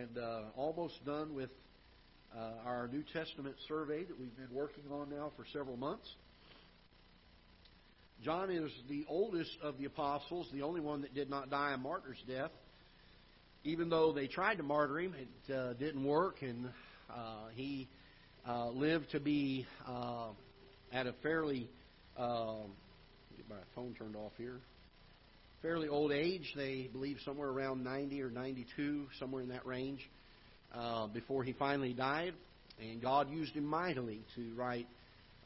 and uh, almost done with uh, our New Testament survey that we've been working on now for several months. John is the oldest of the apostles, the only one that did not die a martyr's death. Even though they tried to martyr him, it uh, didn't work, and uh, he uh, lived to be uh, at a fairly get my phone turned off here fairly old age. They believe somewhere around 90 or 92, somewhere in that range, uh, before he finally died. And God used him mightily to write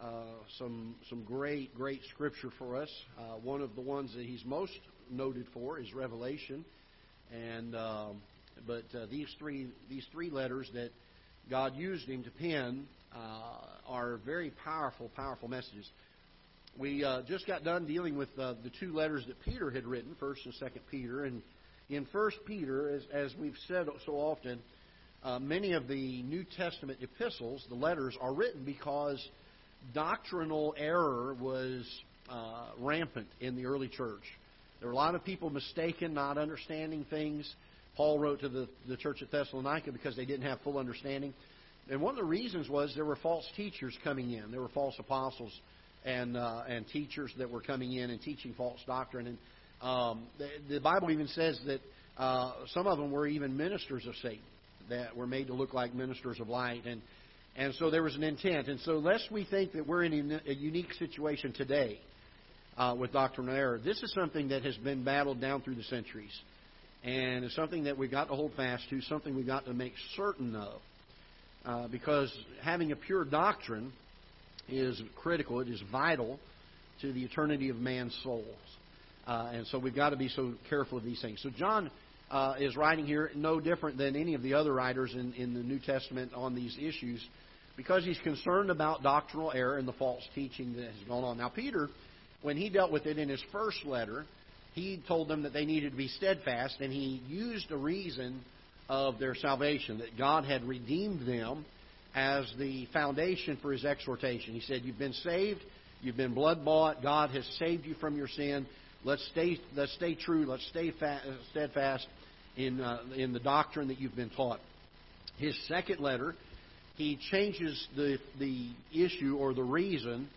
uh, some some great great scripture for us. Uh, one of the ones that he's most noted for is Revelation, and um, but uh, these three these three letters that God used him to pen uh, are very powerful powerful messages we uh, just got done dealing with uh, the two letters that Peter had written, First and Second Peter, and in First Peter, as, as we've said so often, uh, many of the New Testament epistles, the letters, are written because doctrinal error was uh, rampant in the early church. There were a lot of people mistaken, not understanding things. Paul wrote to the, the church at Thessalonica because they didn't have full understanding. And one of the reasons was there were false teachers coming in. There were false apostles and uh, and teachers that were coming in and teaching false doctrine. And um, the, the Bible even says that uh, some of them were even ministers of Satan that were made to look like ministers of light. And and so there was an intent. And so lest we think that we're in a unique situation today uh, with doctrinal error, this is something that has been battled down through the centuries. And it's something that we've got to hold fast to, something we've got to make certain of. Uh, because having a pure doctrine is critical, it is vital to the eternity of man's souls. Uh, and so we've got to be so careful of these things. So John uh, is writing here no different than any of the other writers in, in the New Testament on these issues because he's concerned about doctrinal error and the false teaching that has gone on. Now, Peter, when he dealt with it in his first letter, he told them that they needed to be steadfast, and he used a reason of their salvation, that God had redeemed them as the foundation for his exhortation. He said, You've been saved, you've been blood bought, God has saved you from your sin. Let's stay, let's stay true, let's stay fa- steadfast in, uh, in the doctrine that you've been taught. His second letter, he changes the, the issue or the reason,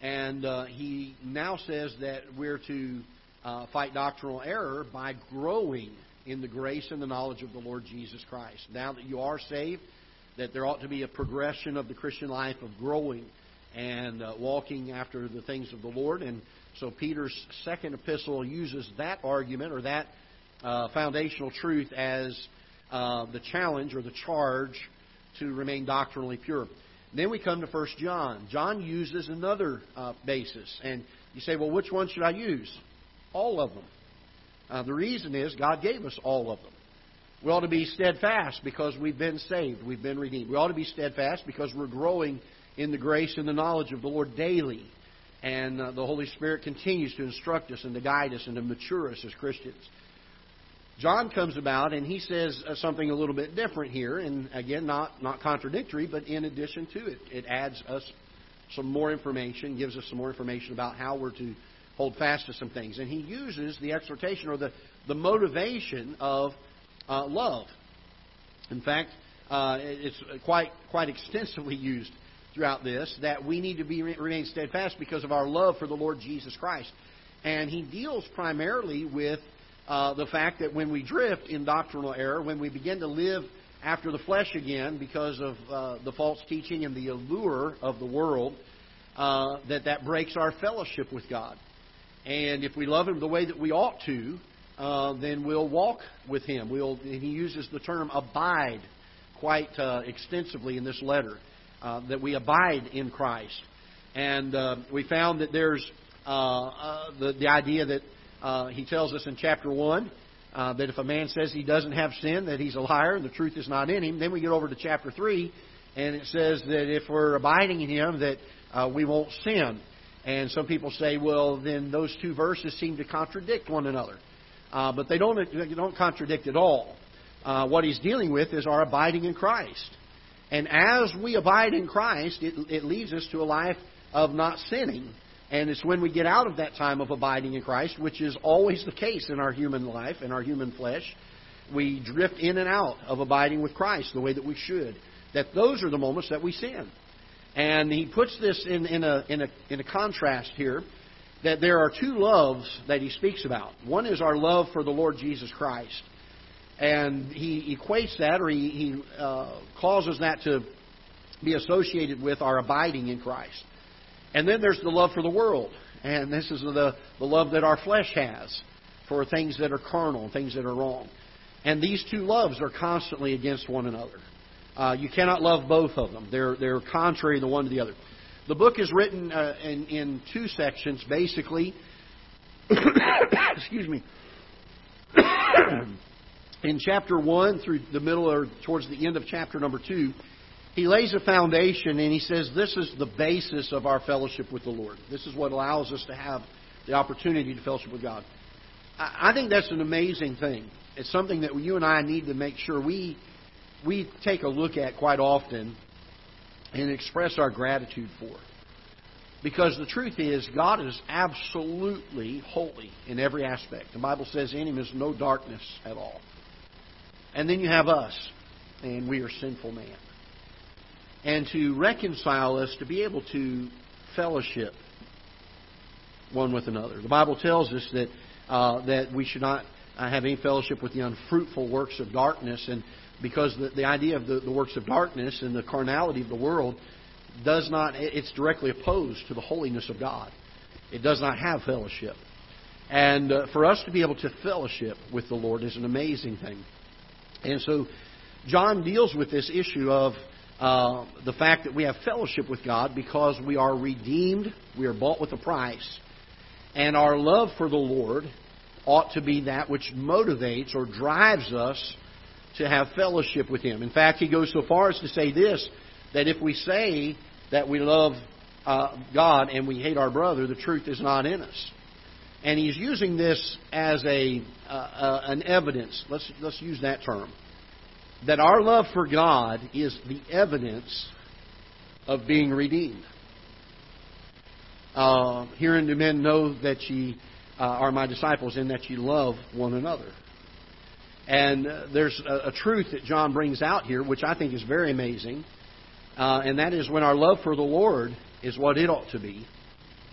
and uh, he now says that we're to uh, fight doctrinal error by growing in the grace and the knowledge of the Lord Jesus Christ. Now that you are saved, that there ought to be a progression of the Christian life of growing and uh, walking after the things of the Lord. And so Peter's second epistle uses that argument or that uh, foundational truth as uh, the challenge or the charge to remain doctrinally pure. Then we come to First John. John uses another uh, basis, and you say, "Well, which one should I use?" All of them. Uh, the reason is God gave us all of them. We ought to be steadfast because we've been saved, we've been redeemed. We ought to be steadfast because we're growing in the grace and the knowledge of the Lord daily. And uh, the Holy Spirit continues to instruct us and to guide us and to mature us as Christians. John comes about and he says uh, something a little bit different here, and again, not, not contradictory, but in addition to it, it adds us some more information, gives us some more information about how we're to hold fast to some things. And he uses the exhortation or the, the motivation of uh, love. In fact, uh, it's quite quite extensively used throughout this that we need to be remain steadfast because of our love for the Lord Jesus Christ, and he deals primarily with uh, the fact that when we drift in doctrinal error, when we begin to live after the flesh again because of uh, the false teaching and the allure of the world, uh, that that breaks our fellowship with God. And if we love Him the way that we ought to, uh, then we'll walk with him. We'll, he uses the term abide quite uh, extensively in this letter, uh, that we abide in Christ. And uh, we found that there's uh, uh, the, the idea that he tells us in chapter 1 that if a man says he doesn't have sin, that he's a liar and the truth is not in him. Then we get over to chapter 3, and it says that if we're abiding in him, that we won't sin. And some people say, well, then those two verses seem to contradict one another. Uh, but they don't, they don't contradict at all. Uh, what he's dealing with is our abiding in Christ. And as we abide in Christ, it, it leads us to a life of not sinning. And it's when we get out of that time of abiding in Christ, which is always the case in our human life, in our human flesh, we drift in and out of abiding with Christ the way that we should. That those are the moments that we sin. And he puts this in, in, a, in, a, in a contrast here that there are two loves that he speaks about. One is our love for the Lord Jesus Christ. And he equates that, or he, he uh, causes that to be associated with our abiding in Christ. And then there's the love for the world. And this is the, the love that our flesh has for things that are carnal, things that are wrong. And these two loves are constantly against one another. Uh, you cannot love both of them. They're, they're contrary the one to the other. The book is written uh, in, in two sections, basically. excuse me. in chapter 1 through the middle or towards the end of chapter number 2, he lays a foundation and he says this is the basis of our fellowship with the Lord. This is what allows us to have the opportunity to fellowship with God. I think that's an amazing thing. It's something that you and I need to make sure we we take a look at quite often and express our gratitude for. It. Because the truth is, God is absolutely holy in every aspect. The Bible says in Him is no darkness at all. And then you have us, and we are sinful man. And to reconcile us, to be able to fellowship one with another. The Bible tells us that uh, that we should not uh, have any fellowship with the unfruitful works of darkness, and because the, the idea of the, the works of darkness and the carnality of the world does not it's directly opposed to the holiness of God. It does not have fellowship. And uh, for us to be able to fellowship with the Lord is an amazing thing. And so John deals with this issue of uh, the fact that we have fellowship with God because we are redeemed, we are bought with a price, and our love for the Lord ought to be that which motivates or drives us to have fellowship with Him. In fact, he goes so far as to say this that if we say that we love uh, God and we hate our brother, the truth is not in us. And he's using this as a uh, uh, an evidence. Let's let's use that term. That our love for God is the evidence of being redeemed. Uh, herein do men know that ye uh, are my disciples, in that ye love one another. And there's a, a, truth that John brings out here, which I think is very amazing, uh, and that is when our love for the Lord is what it ought to be,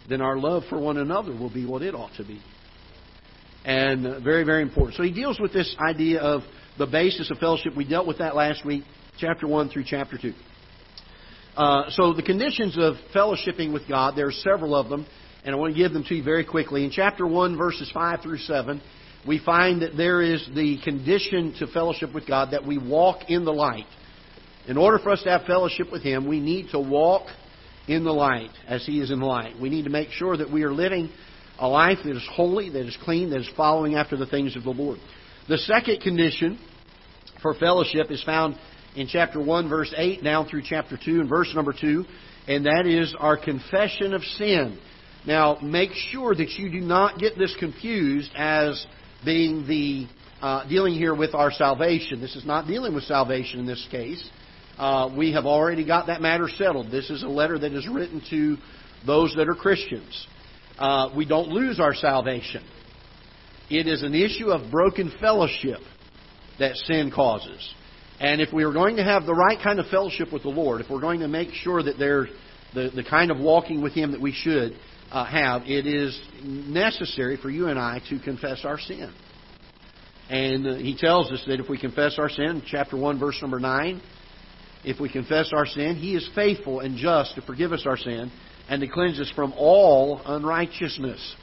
then our love for one another will be what it ought to be. And uh, very, very important. So he deals with this idea of the basis of fellowship. We dealt with that last week, chapter 1 through chapter 2. Uh, so the conditions of fellowshipping with God, there are several of them, and I want to give them to you very quickly. In chapter 1, verses 5 through 7, we find that there is the condition to fellowship with God that we walk in the light. In order for us to have fellowship with Him, we need to walk in the light as He is in the light. We need to make sure that we are living a life that is holy, that is clean, that is following after the things of the Lord. The second condition for fellowship is found in chapter 1, verse 8, down through chapter 2 and verse number 2, and that is our confession of sin. Now, make sure that you do not get this confused as being the uh, dealing here with our salvation. This is not dealing with salvation in this case. Uh, we have already got that matter settled. This is a letter that is written to those that are Christians. Uh, we don't lose our salvation. It is an issue of broken fellowship that sin causes. And if we are going to have the right kind of fellowship with the Lord, if we're going to make sure that there's the, the kind of walking with Him that we should, uh, have, it is necessary for you and I to confess our sin. And uh, he tells us that if we confess our sin, chapter 1, verse number 9, if we confess our sin, he is faithful and just to forgive us our sin and to cleanse us from all unrighteousness.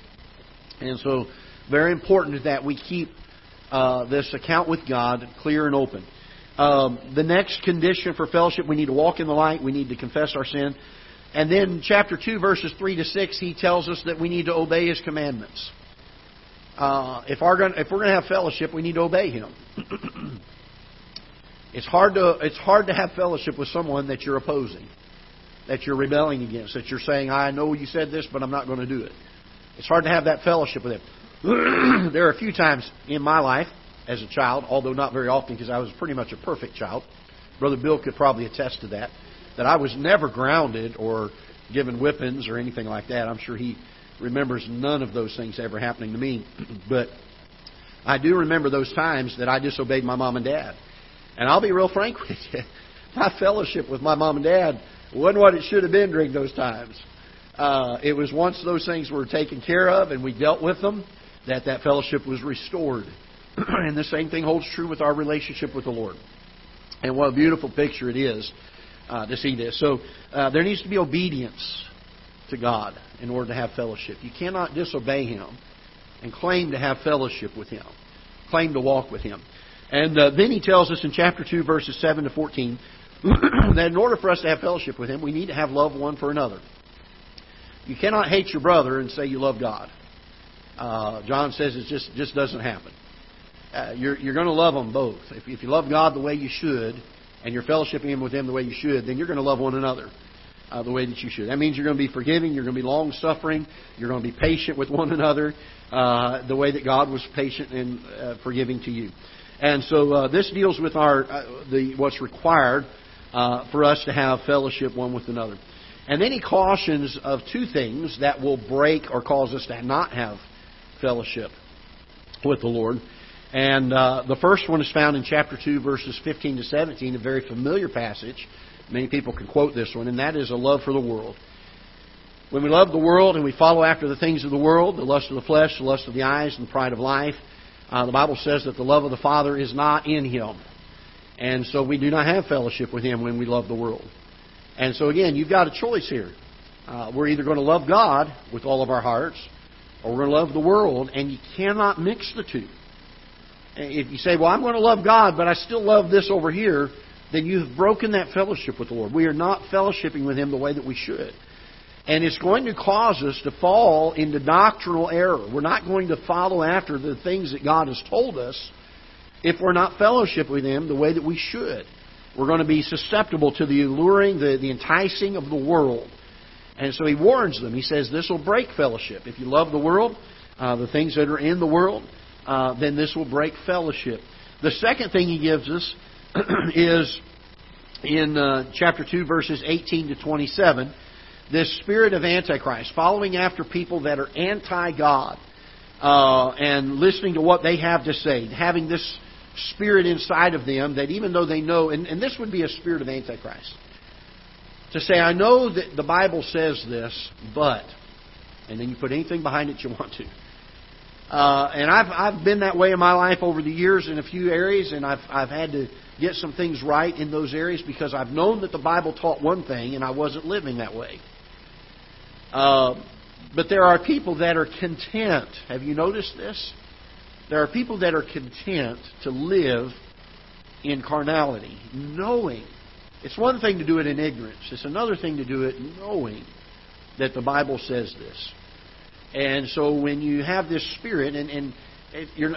And so, very important that we keep uh, this account with God clear and open. Um, the next condition for fellowship, we need to walk in the light. We need to confess our sin. And then chapter 2, verses 3 to 6, he tells us that we need to obey his commandments. Uh, if, our, if we're going to have fellowship, we need to obey him. it's, hard to, it's hard to have fellowship with someone that you're opposing, that you're rebelling against, that you're saying, I know you said this, but I'm not going to do it. It's hard to have that fellowship with him. there are a few times in my life as a child, although not very often because I was pretty much a perfect child. Brother Bill could probably attest to that that I was never grounded or given whippings or anything like that. I'm sure he remembers none of those things ever happening to me. but I do remember those times that I disobeyed my mom and dad. And I'll be real frank with you. My fellowship with my mom and dad wasn't what it should have been during those times. Uh, it was once those things were taken care of and we dealt with them that that fellowship was restored. and the same thing holds true with our relationship with the Lord. And what a beautiful picture it is uh, to see this. So uh, there needs to be obedience to God in order to have fellowship. You cannot disobey Him and claim to have fellowship with Him, claim to walk with Him. And uh, then He tells us in chapter 2, verses 7 to 14, that in order for us to have fellowship with Him, we need to have love one for another. You cannot hate your brother and say you love God. Uh, John says it just just doesn't happen. Uh, you're you're going to love them both. If, if you love God the way you should, and you're fellowshipping Him with Him the way you should, then you're going to love one another uh, the way that you should. That means you're going to be forgiving, you're going to be long suffering, you're going to be patient with one another, uh, the way that God was patient and uh, forgiving to you. And so uh, this deals with our uh, the what's required uh, for us to have fellowship one with another. And then he cautions of two things that will break or cause us to not have fellowship with the Lord. And uh, the first one is found in chapter 2, verses 15 to 17, a very familiar passage. Many people can quote this one, and that is a love for the world. When we love the world and we follow after the things of the world, the lust of the flesh, the lust of the eyes, and the pride of life, uh, the Bible says that the love of the Father is not in him. And so we do not have fellowship with him when we love the world. And so again, you've got a choice here. Uh, we're either going to love God with all of our hearts, or we're going to love the world, and you cannot mix the two. If you say, well, I'm going to love God, but I still love this over here, then you've broken that fellowship with the Lord. We are not fellowshipping with Him the way that we should. And it's going to cause us to fall into doctrinal error. We're not going to follow after the things that God has told us if we're not fellowship with Him the way that we should. We're going to be susceptible to the alluring, the, the enticing of the world. And so He warns them. He says, This will break fellowship. If you love the world, uh, the things that are in the world, uh, then this will break fellowship. The second thing he gives us is in uh, chapter 2, verses 18 to 27, this spirit of Antichrist, following after people that are anti God uh, and listening to what they have to say, having this spirit inside of them that even though they know, and, and this would be a spirit of Antichrist, to say, I know that the Bible says this, but, and then you put anything behind it you want to. Uh, and I've I've been that way in my life over the years in a few areas, and I've I've had to get some things right in those areas because I've known that the Bible taught one thing, and I wasn't living that way. Uh, but there are people that are content. Have you noticed this? There are people that are content to live in carnality, knowing. It's one thing to do it in ignorance. It's another thing to do it knowing that the Bible says this. And so when you have this spirit, and, and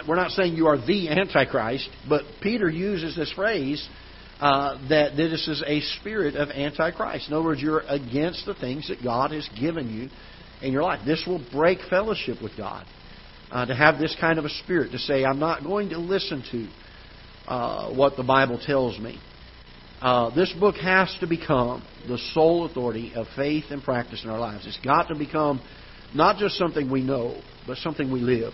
we're not saying you are the Antichrist, but Peter uses this phrase uh, that this is a spirit of Antichrist. In other words, you're against the things that God has given you in your life. This will break fellowship with God. Uh, to have this kind of a spirit, to say, I'm not going to listen to uh, what the Bible tells me. Uh, this book has to become the sole authority of faith and practice in our lives. It's got to become not just something we know, but something we live.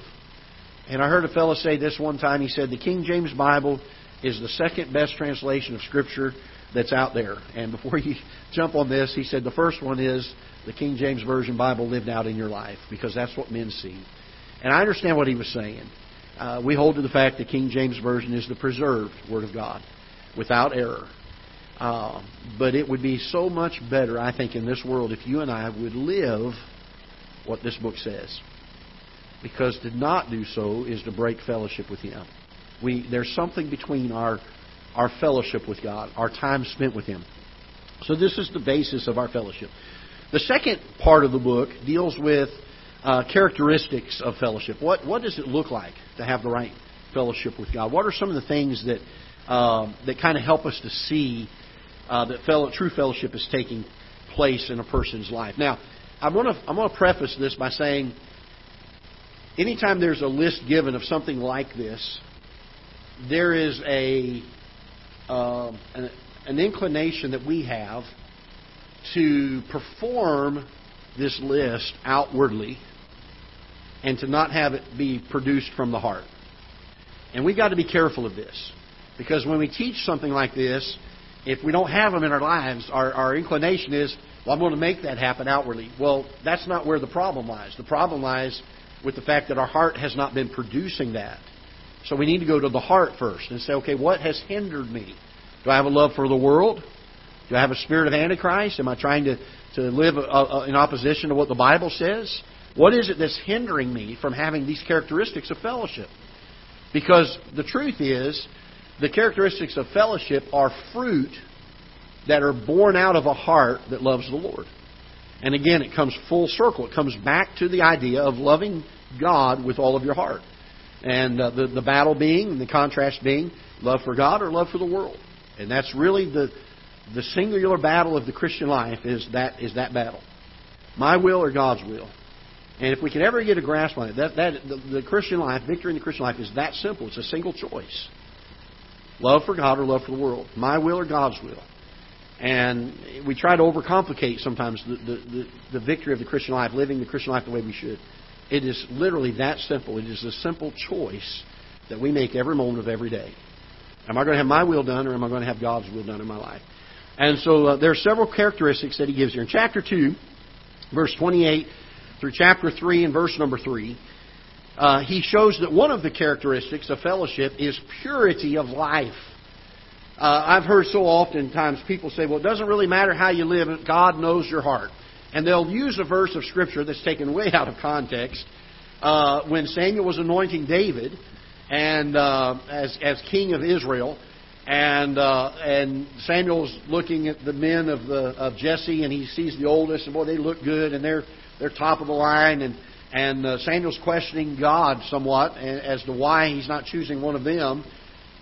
And I heard a fellow say this one time. He said, The King James Bible is the second best translation of Scripture that's out there. And before you jump on this, he said the first one is the King James Version Bible lived out in your life, because that's what men see. And I understand what he was saying. Uh, we hold to the fact that King James Version is the preserved Word of God, without error. Uh, but it would be so much better, I think, in this world if you and I would live what this book says. Because to not do so is to break fellowship with Him. We, there's something between our, our fellowship with God, our time spent with Him. So this is the basis of our fellowship. The second part of the book deals with uh, characteristics of fellowship. What, what does it look like to have the right fellowship with God? What are some of the things that, uh, that kind of help us to see uh, that fellow, true fellowship is taking place in a person's life? Now, I'm going to I'm going to preface this by saying, anytime there's a list given of something like this, there is a uh, an, an inclination that we have to perform this list outwardly and to not have it be produced from the heart. And we've got to be careful of this. Because when we teach something like this, if we don't have them in our lives, our, our inclination is, well, I'm going to make that happen outwardly. Well, that's not where the problem lies. The problem lies with the fact that our heart has not been producing that. So we need to go to the heart first and say, okay, what has hindered me? Do I have a love for the world? Do I have a spirit of Antichrist? Am I trying to, to live uh, uh, in opposition to what the Bible says? What is it that's hindering me from having these characteristics of fellowship? Because the truth is, the characteristics of fellowship are fruit that are born out of a heart that loves the Lord. And again, it comes full circle. It comes back to the idea of loving God with all of your heart. And uh, the, the battle being, and the contrast being, love for God or love for the world. And that's really the, the singular battle of the Christian life is that, is that battle. My will or God's will. And if we can ever get a grasp on it, that, that the, the Christian life, victory in the Christian life, is that simple. It's a single choice. Love for God or love for the world. My will or God's will. And we try to overcomplicate sometimes the, the, the, the victory of the Christian life, living the Christian life the way we should. It is literally that simple. It is a simple choice that we make every moment of every day. Am I going to have my will done or am I going to have God's will done in my life? And so uh, there are several characteristics that he gives here. In chapter 2, verse 28 through chapter 3 and verse number 3, uh, he shows that one of the characteristics of fellowship is purity of life. Uh, I've heard so often times people say, well, it doesn't really matter how you live, God knows your heart. And they'll use a verse of Scripture that's taken way out of context. Uh, when Samuel was anointing David and uh, as, as king of Israel, and uh, and Samuel's looking at the men of the of Jesse, and he sees the oldest, and boy, they look good, and they're they're top of the line, and and uh, Samuel's questioning God somewhat as to why he's not choosing one of them.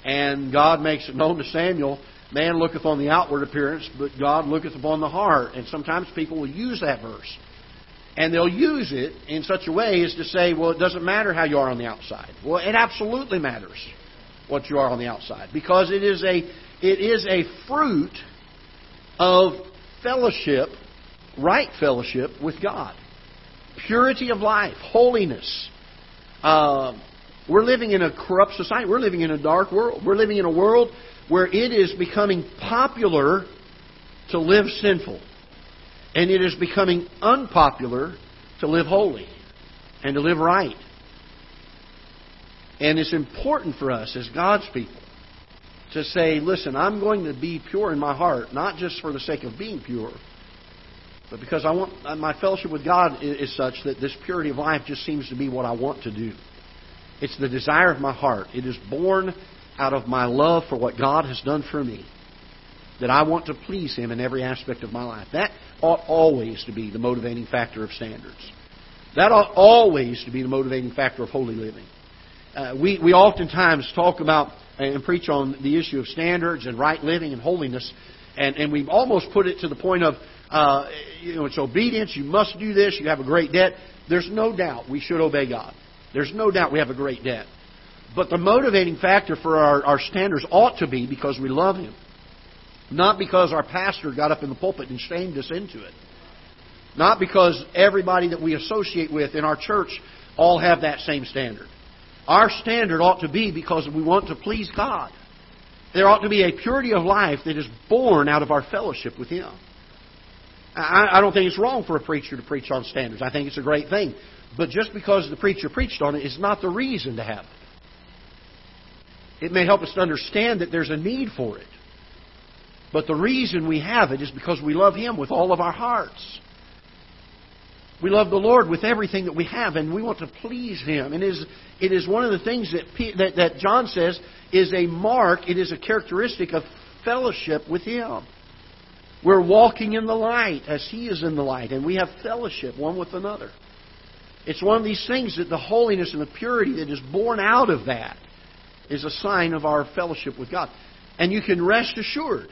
And God makes it known to Samuel, man looketh on the outward appearance, but God looketh upon the heart. And sometimes people will use that verse. And they'll use it in such a way as to say, well, it doesn't matter how you are on the outside. Well, it absolutely matters what you are on the outside because it is a, it is a fruit of fellowship, right fellowship with God. Purity of life, holiness. Uh, we're living in a corrupt society. We're living in a dark world. We're living in a world where it is becoming popular to live sinful. And it is becoming unpopular to live holy and to live right. And it's important for us as God's people to say, listen, I'm going to be pure in my heart, not just for the sake of being pure, but because I want my fellowship with God is such that this purity of life just seems to be what I want to do. It's the desire of my heart. It is born out of my love for what God has done for me. That I want to please Him in every aspect of my life. That ought always to be the motivating factor of standards. That ought always to be the motivating factor of holy living. Uh, we, we oftentimes talk about and preach on the issue of standards and right living and holiness, and, and we've almost put it to the point of, uh, you know, it's obedience, you must do this, you have a great debt. There's no doubt we should obey God. There's no doubt we have a great debt. But the motivating factor for our, our standards ought to be because we love Him. Not because our pastor got up in the pulpit and shamed us into it. Not because everybody that we associate with in our church all have that same standard. Our standard ought to be because we want to please God. There ought to be a purity of life that is born out of our fellowship with Him. I, I don't think it's wrong for a preacher to preach on standards. I think it's a great thing. But just because the preacher preached on it is not the reason to have it. It may help us to understand that there's a need for it. But the reason we have it is because we love Him with all of our hearts. We love the Lord with everything that we have, and we want to please Him. And it is, it is one of the things that, that, that John says is a mark, it is a characteristic of fellowship with Him. We're walking in the light as He is in the light, and we have fellowship one with another. It's one of these things that the holiness and the purity that is born out of that is a sign of our fellowship with God. And you can rest assured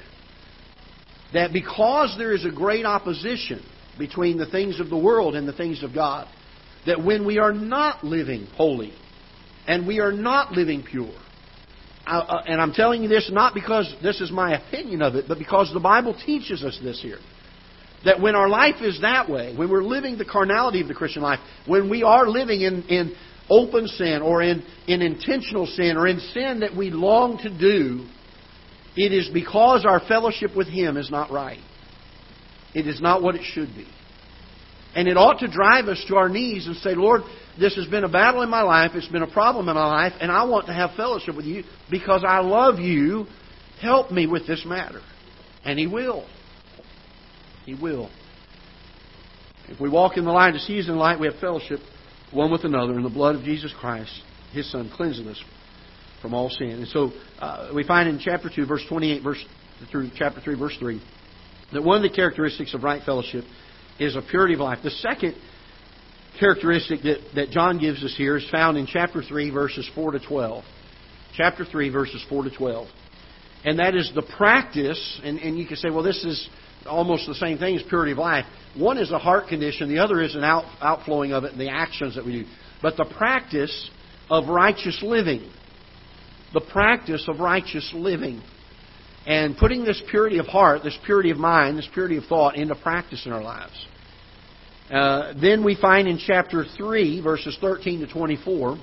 that because there is a great opposition between the things of the world and the things of God, that when we are not living holy and we are not living pure, uh, and I'm telling you this not because this is my opinion of it, but because the Bible teaches us this here. That when our life is that way, when we're living the carnality of the Christian life, when we are living in, in open sin or in, in intentional sin or in sin that we long to do, it is because our fellowship with Him is not right. It is not what it should be. And it ought to drive us to our knees and say, Lord, this has been a battle in my life. It's been a problem in my life, and I want to have fellowship with you because I love you. Help me with this matter. And He will. He will. If we walk in the light of season light, we have fellowship one with another, and the blood of Jesus Christ, His Son, cleanses us from all sin. And so uh, we find in chapter 2, verse 28, verse through chapter 3, verse 3, that one of the characteristics of right fellowship is a purity of life. The second characteristic that, that John gives us here is found in chapter 3, verses 4 to 12. Chapter 3, verses 4 to 12. And that is the practice, and, and you can say, well, this is almost the same thing as purity of life. One is a heart condition, the other is an out, outflowing of it in the actions that we do. But the practice of righteous living. The practice of righteous living. And putting this purity of heart, this purity of mind, this purity of thought into practice in our lives. Uh, then we find in chapter 3, verses 13 to 24,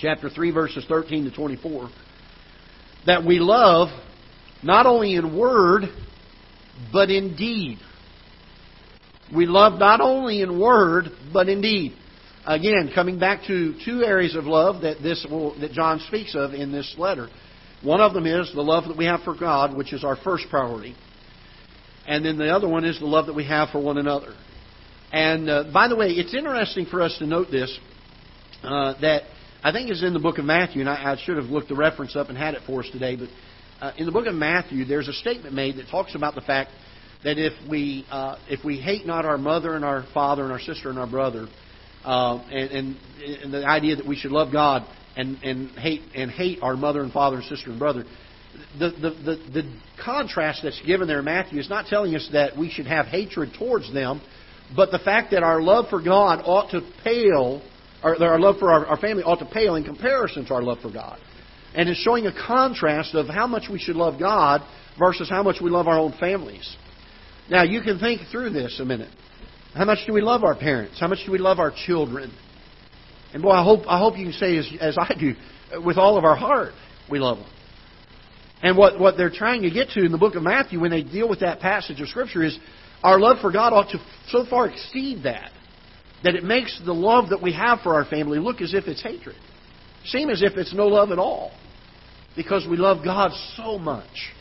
chapter 3, verses 13 to 24, that we love not only in word, but in deed. We love not only in word, but in deed. Again, coming back to two areas of love that this will, that John speaks of in this letter. One of them is the love that we have for God, which is our first priority. And then the other one is the love that we have for one another. And uh, by the way, it's interesting for us to note this uh, that I think is in the book of Matthew, and I, I, should have looked the reference up and had it for us today. But uh, in the book of Matthew, there's a statement made that talks about the fact that if we uh, if we hate not our mother and our father and our sister and our brother, uh, and, and, and the idea that we should love God and, and hate and hate our mother and father and sister and brother, the, the, the, the contrast that's given there in Matthew is not telling us that we should have hatred towards them but the fact that our love for God ought to pale, or our love for our, our family ought to pale in comparison to our love for God. And it's showing a contrast of how much we should love God versus how much we love our own families. Now, you can think through this a minute. How much do we love our parents? How much do we love our children? And boy, I hope, I hope you can say, as, as I do, with all of our heart, we love them. And what, what they're trying to get to in the book of Matthew when they deal with that passage of Scripture is our love for God ought to so far exceed that that it makes the love that we have for our family look as if it's hatred. Seem as if it's no love at all. Because we love God so much.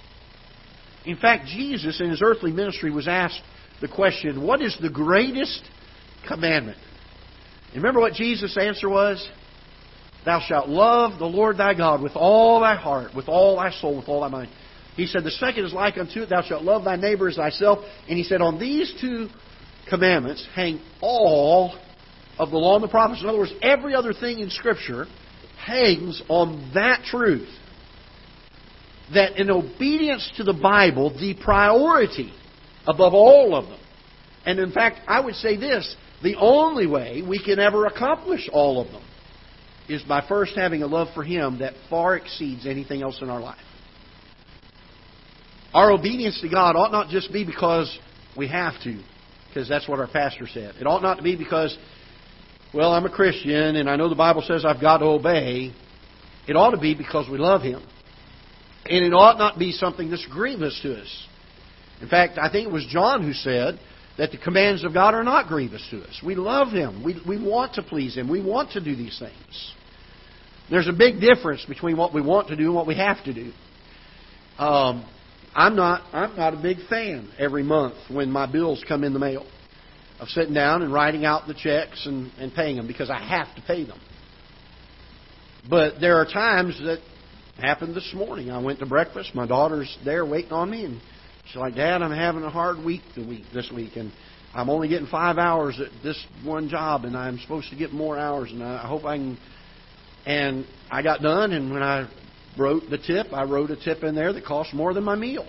In fact, Jesus in his earthly ministry was asked the question, What is the greatest commandment? And remember what Jesus' answer was? Thou shalt love the Lord thy God with all thy heart, with all thy soul, with all thy mind. He said, The second is like unto it, thou shalt love thy neighbor as thyself. And he said, On these two commandments hang all of the law and the prophets. In other words, every other thing in Scripture hangs on that truth. That in obedience to the Bible, the priority above all of them. And in fact, I would say this the only way we can ever accomplish all of them is by first having a love for Him that far exceeds anything else in our life. Our obedience to God ought not just be because we have to, because that's what our pastor said. It ought not to be because, well, I'm a Christian and I know the Bible says I've got to obey. It ought to be because we love Him. And it ought not be something that's grievous to us. In fact, I think it was John who said that the commands of God are not grievous to us. We love Him. We, we want to please Him. We want to do these things. There's a big difference between what we want to do and what we have to do. Um, I'm not I'm not a big fan every month when my bills come in the mail of sitting down and writing out the checks and, and paying them because I have to pay them. But there are times that happened this morning. I went to breakfast. My daughter's there waiting on me, and she's like, "Dad, I'm having a hard week the week this week, and I'm only getting five hours at this one job, and I'm supposed to get more hours, and I hope I can." And I got done, and when I wrote the tip. I wrote a tip in there that cost more than my meal.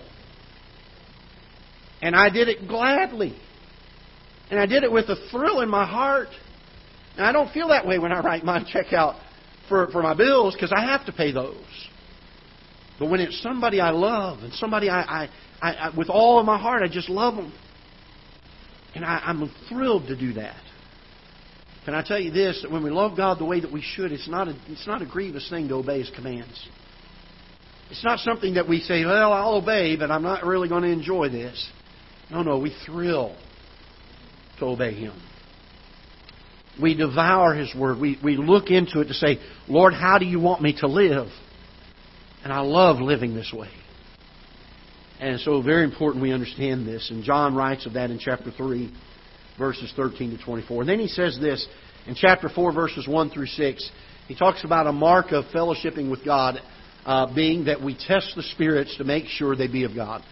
And I did it gladly. And I did it with a thrill in my heart. And I don't feel that way when I write my check out for, for my bills because I have to pay those. But when it's somebody I love and somebody I, I, I, I with all of my heart, I just love them. And I, I'm thrilled to do that. Can I tell you this? That when we love God the way that we should, it's not a, it's not a grievous thing to obey His commands. It's not something that we say, well, I'll obey, but I'm not really going to enjoy this. No, no, we thrill to obey Him. We devour His Word. We, we look into it to say, Lord, how do you want me to live? And I love living this way. And so, very important we understand this. And John writes of that in chapter 3, verses 13 to 24. And then he says this in chapter 4, verses 1 through 6. He talks about a mark of fellowshipping with God uh, being that we test the spirits to make sure they be of God.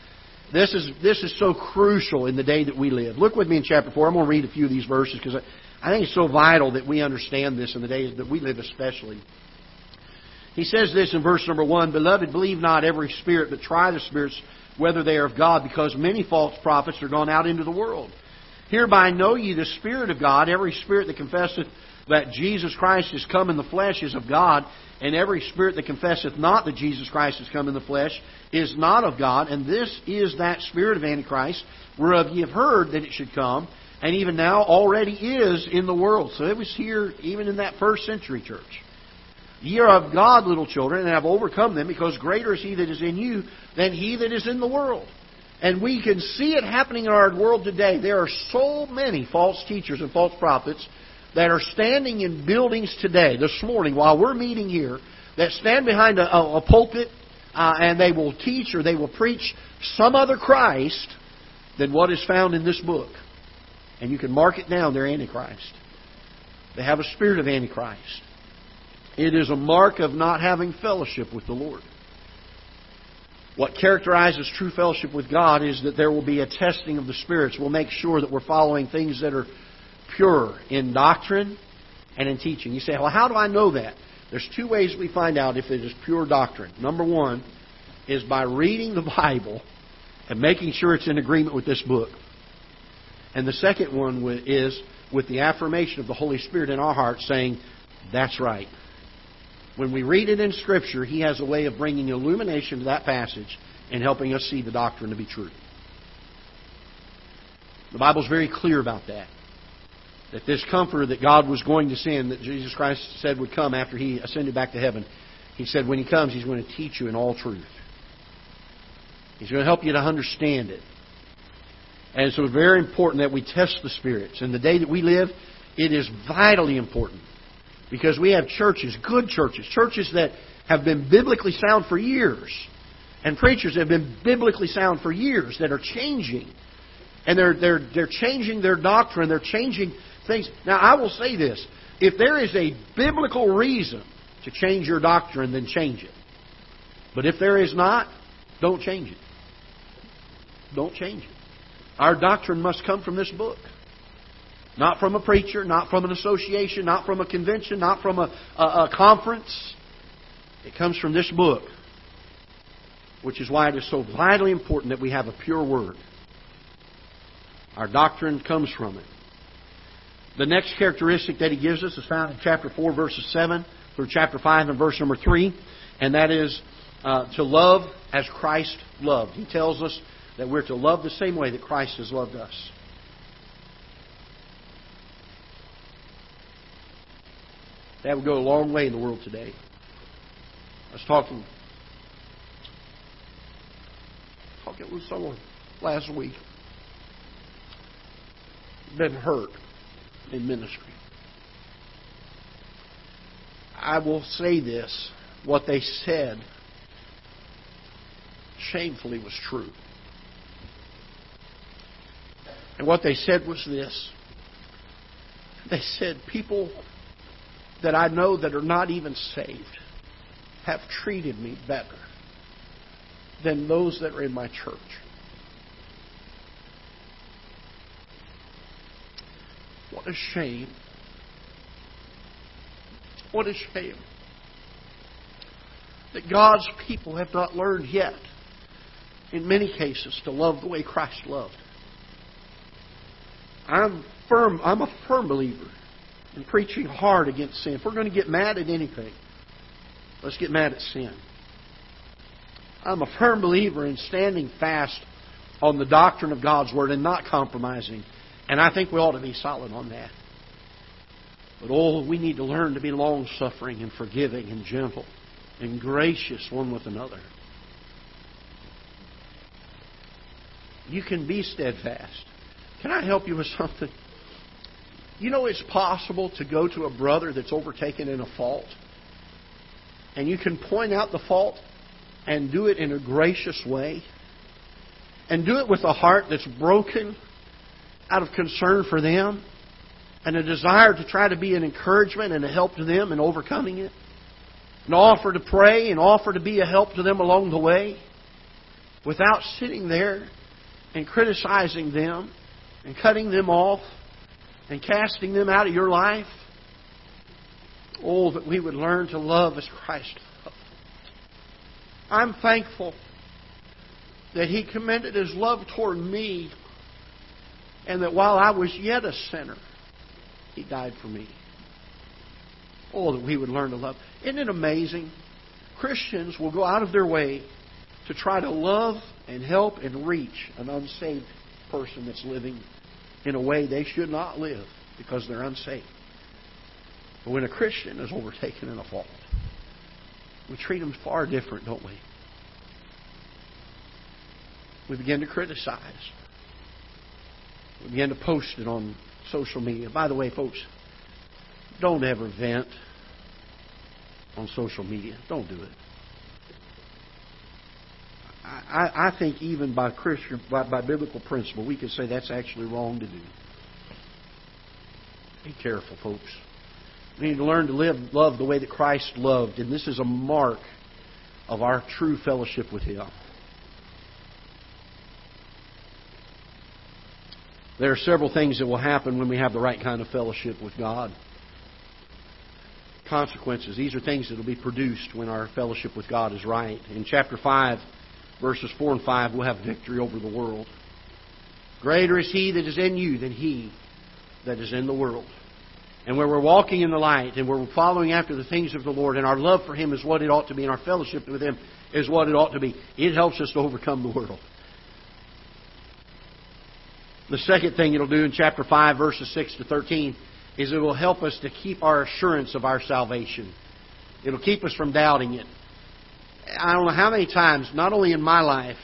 This is, this is so crucial in the day that we live. Look with me in chapter 4. I'm going to read a few of these verses because I, I think it's so vital that we understand this in the days that we live, especially. He says this in verse number 1 Beloved, believe not every spirit, but try the spirits whether they are of God, because many false prophets are gone out into the world. Hereby know ye the Spirit of God. Every spirit that confesseth that Jesus Christ is come in the flesh is of God, and every spirit that confesseth not that Jesus Christ is come in the flesh is not of God. And this is that spirit of Antichrist, whereof ye have heard that it should come, and even now already is in the world. So it was here even in that first century church. Ye are of God, little children, and have overcome them, because greater is He that is in you than he that is in the world. And we can see it happening in our world today. There are so many false teachers and false prophets that are standing in buildings today, this morning, while we're meeting here, that stand behind a, a, a pulpit uh, and they will teach or they will preach some other Christ than what is found in this book. And you can mark it down, they're Antichrist. They have a spirit of Antichrist. It is a mark of not having fellowship with the Lord. What characterizes true fellowship with God is that there will be a testing of the spirits. We'll make sure that we're following things that are pure in doctrine and in teaching. You say, well, how do I know that? There's two ways we find out if it is pure doctrine. Number one is by reading the Bible and making sure it's in agreement with this book. And the second one is with the affirmation of the Holy Spirit in our hearts saying, that's right. When we read it in Scripture, He has a way of bringing illumination to that passage and helping us see the doctrine to be true. The Bible's very clear about that. That this comforter that God was going to send, that Jesus Christ said would come after He ascended back to heaven, He said when He comes, He's going to teach you in all truth. He's going to help you to understand it. And so it's very important that we test the spirits. In the day that we live, it is vitally important because we have churches, good churches, churches that have been biblically sound for years, and preachers that have been biblically sound for years that are changing. And they're, they're, they're changing their doctrine, they're changing things. Now, I will say this if there is a biblical reason to change your doctrine, then change it. But if there is not, don't change it. Don't change it. Our doctrine must come from this book. Not from a preacher, not from an association, not from a convention, not from a, a, a conference. It comes from this book, which is why it is so vitally important that we have a pure word. Our doctrine comes from it. The next characteristic that he gives us is found in chapter 4, verses 7 through chapter 5 and verse number 3, and that is uh, to love as Christ loved. He tells us that we're to love the same way that Christ has loved us. That would go a long way in the world today. I was talking talking with someone last week. Been hurt in ministry. I will say this: what they said shamefully was true. And what they said was this. They said people that I know that are not even saved have treated me better than those that are in my church. What a shame. What a shame that God's people have not learned yet, in many cases, to love the way Christ loved. I'm firm. I'm a firm believer and preaching hard against sin. If we're going to get mad at anything, let's get mad at sin. I'm a firm believer in standing fast on the doctrine of God's Word and not compromising. And I think we ought to be solid on that. But oh, we need to learn to be long suffering and forgiving and gentle and gracious one with another. You can be steadfast. Can I help you with something? You know it's possible to go to a brother that's overtaken in a fault, and you can point out the fault and do it in a gracious way, and do it with a heart that's broken out of concern for them and a desire to try to be an encouragement and a help to them in overcoming it, and offer to pray and offer to be a help to them along the way without sitting there and criticizing them and cutting them off and casting them out of your life. Oh, that we would learn to love as Christ loved. I'm thankful that He commended His love toward me and that while I was yet a sinner, He died for me. Oh, that we would learn to love. Isn't it amazing? Christians will go out of their way to try to love and help and reach an unsaved person that's living in a way they should not live because they're unsaved. But when a Christian is overtaken in a fault, we treat them far different, don't we? We begin to criticize. We begin to post it on social media. By the way, folks, don't ever vent on social media. Don't do it. I, I think even by Christian, by, by biblical principle, we could say that's actually wrong to do. Be careful, folks. We need to learn to live, love the way that Christ loved, and this is a mark of our true fellowship with Him. There are several things that will happen when we have the right kind of fellowship with God. Consequences. These are things that will be produced when our fellowship with God is right. In chapter 5, verses 4 and 5, we'll have victory over the world. Greater is He that is in you than He that is in the world. And where we're walking in the light and we're following after the things of the Lord, and our love for Him is what it ought to be, and our fellowship with Him is what it ought to be, it helps us to overcome the world. The second thing it'll do in chapter 5, verses 6 to 13, is it will help us to keep our assurance of our salvation. It'll keep us from doubting it. I don't know how many times, not only in my life,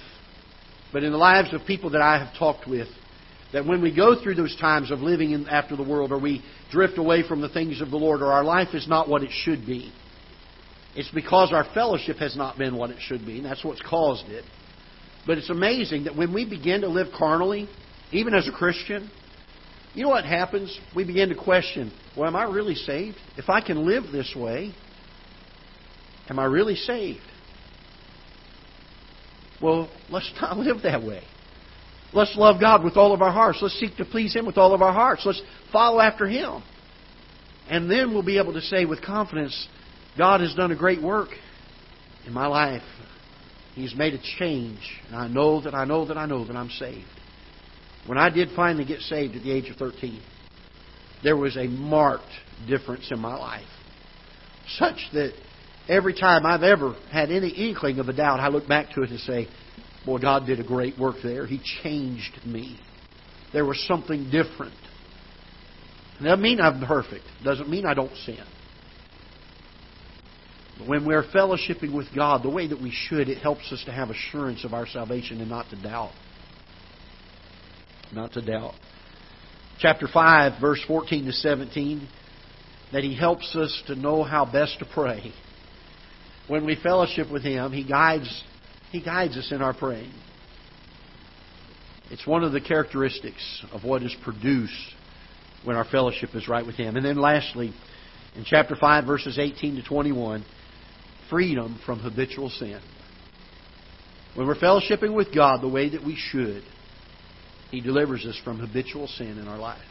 but in the lives of people that I have talked with, that when we go through those times of living in, after the world, or we drift away from the things of the Lord, or our life is not what it should be, it's because our fellowship has not been what it should be, and that's what's caused it. But it's amazing that when we begin to live carnally, even as a Christian, you know what happens? We begin to question, well, am I really saved? If I can live this way, am I really saved? Well, let's not live that way. Let's love God with all of our hearts. Let's seek to please Him with all of our hearts. Let's follow after Him. And then we'll be able to say with confidence, God has done a great work in my life. He's made a change. And I know that I know that I know that I'm saved. When I did finally get saved at the age of 13, there was a marked difference in my life. Such that every time I've ever had any inkling of a doubt, I look back to it and say, Boy, God did a great work there. He changed me. There was something different. It doesn't mean I'm perfect. It doesn't mean I don't sin. But when we're fellowshipping with God the way that we should, it helps us to have assurance of our salvation and not to doubt. Not to doubt. Chapter 5, verse 14 to 17, that He helps us to know how best to pray when we fellowship with Him, He guides, He guides us in our praying. It's one of the characteristics of what is produced when our fellowship is right with Him. And then lastly, in chapter 5, verses 18 to 21, freedom from habitual sin. When we're fellowshipping with God the way that we should, He delivers us from habitual sin in our life.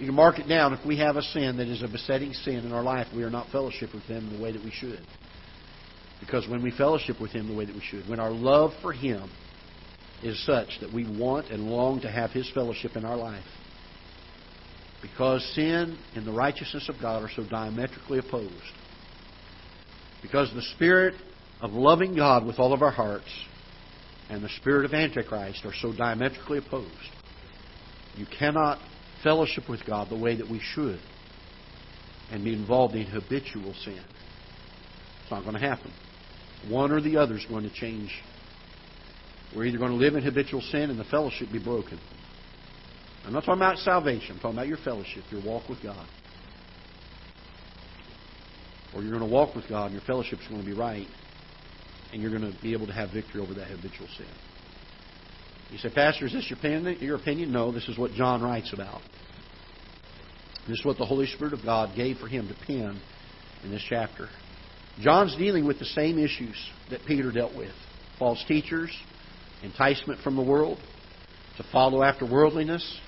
You can mark it down. If we have a sin that is a besetting sin in our life, we are not fellowship with Him the way that we should. Because when we fellowship with Him the way that we should, when our love for Him is such that we want and long to have His fellowship in our life, because sin and the righteousness of God are so diametrically opposed, because the spirit of loving God with all of our hearts and the spirit of Antichrist are so diametrically opposed, you cannot fellowship with God the way that we should and be involved in habitual sin. It's not going to happen. One or the other is going to change. We're either going to live in habitual sin and the fellowship be broken. I'm not talking about salvation. I'm talking about your fellowship, your walk with God. Or you're going to walk with God and your fellowship is going to be right and you're going to be able to have victory over that habitual sin. You say, Pastor, is this your opinion? No, this is what John writes about. This is what the Holy Spirit of God gave for him to pen in this chapter. John's dealing with the same issues that Peter dealt with false teachers, enticement from the world, to follow after worldliness,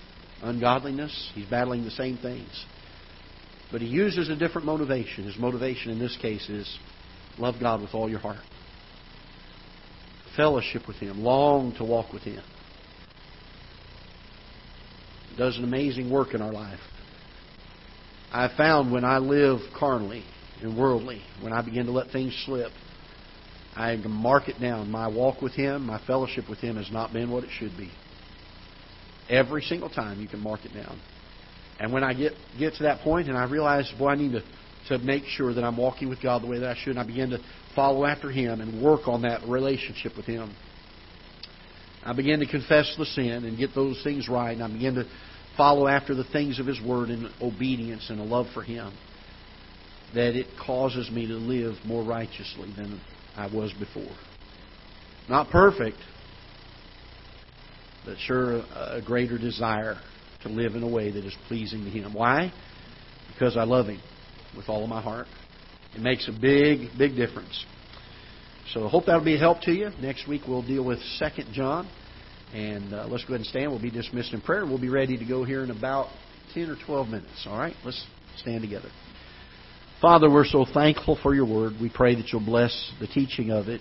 ungodliness. He's battling the same things. But he uses a different motivation. His motivation in this case is love God with all your heart, fellowship with Him, long to walk with Him. Does an amazing work in our life. I found when I live carnally and worldly, when I begin to let things slip, I can mark it down. My walk with Him, my fellowship with Him has not been what it should be. Every single time you can mark it down. And when I get get to that point and I realize, boy, I need to, to make sure that I'm walking with God the way that I should, and I begin to follow after Him and work on that relationship with Him. I begin to confess the sin and get those things right, and I begin to follow after the things of His Word in obedience and a love for Him. That it causes me to live more righteously than I was before. Not perfect, but sure a greater desire to live in a way that is pleasing to Him. Why? Because I love Him with all of my heart. It makes a big, big difference. So I hope that'll be a help to you. Next week we'll deal with Second John. And uh, let's go ahead and stand. We'll be dismissed in prayer. We'll be ready to go here in about 10 or 12 minutes. All right? Let's stand together. Father, we're so thankful for your word. We pray that you'll bless the teaching of it.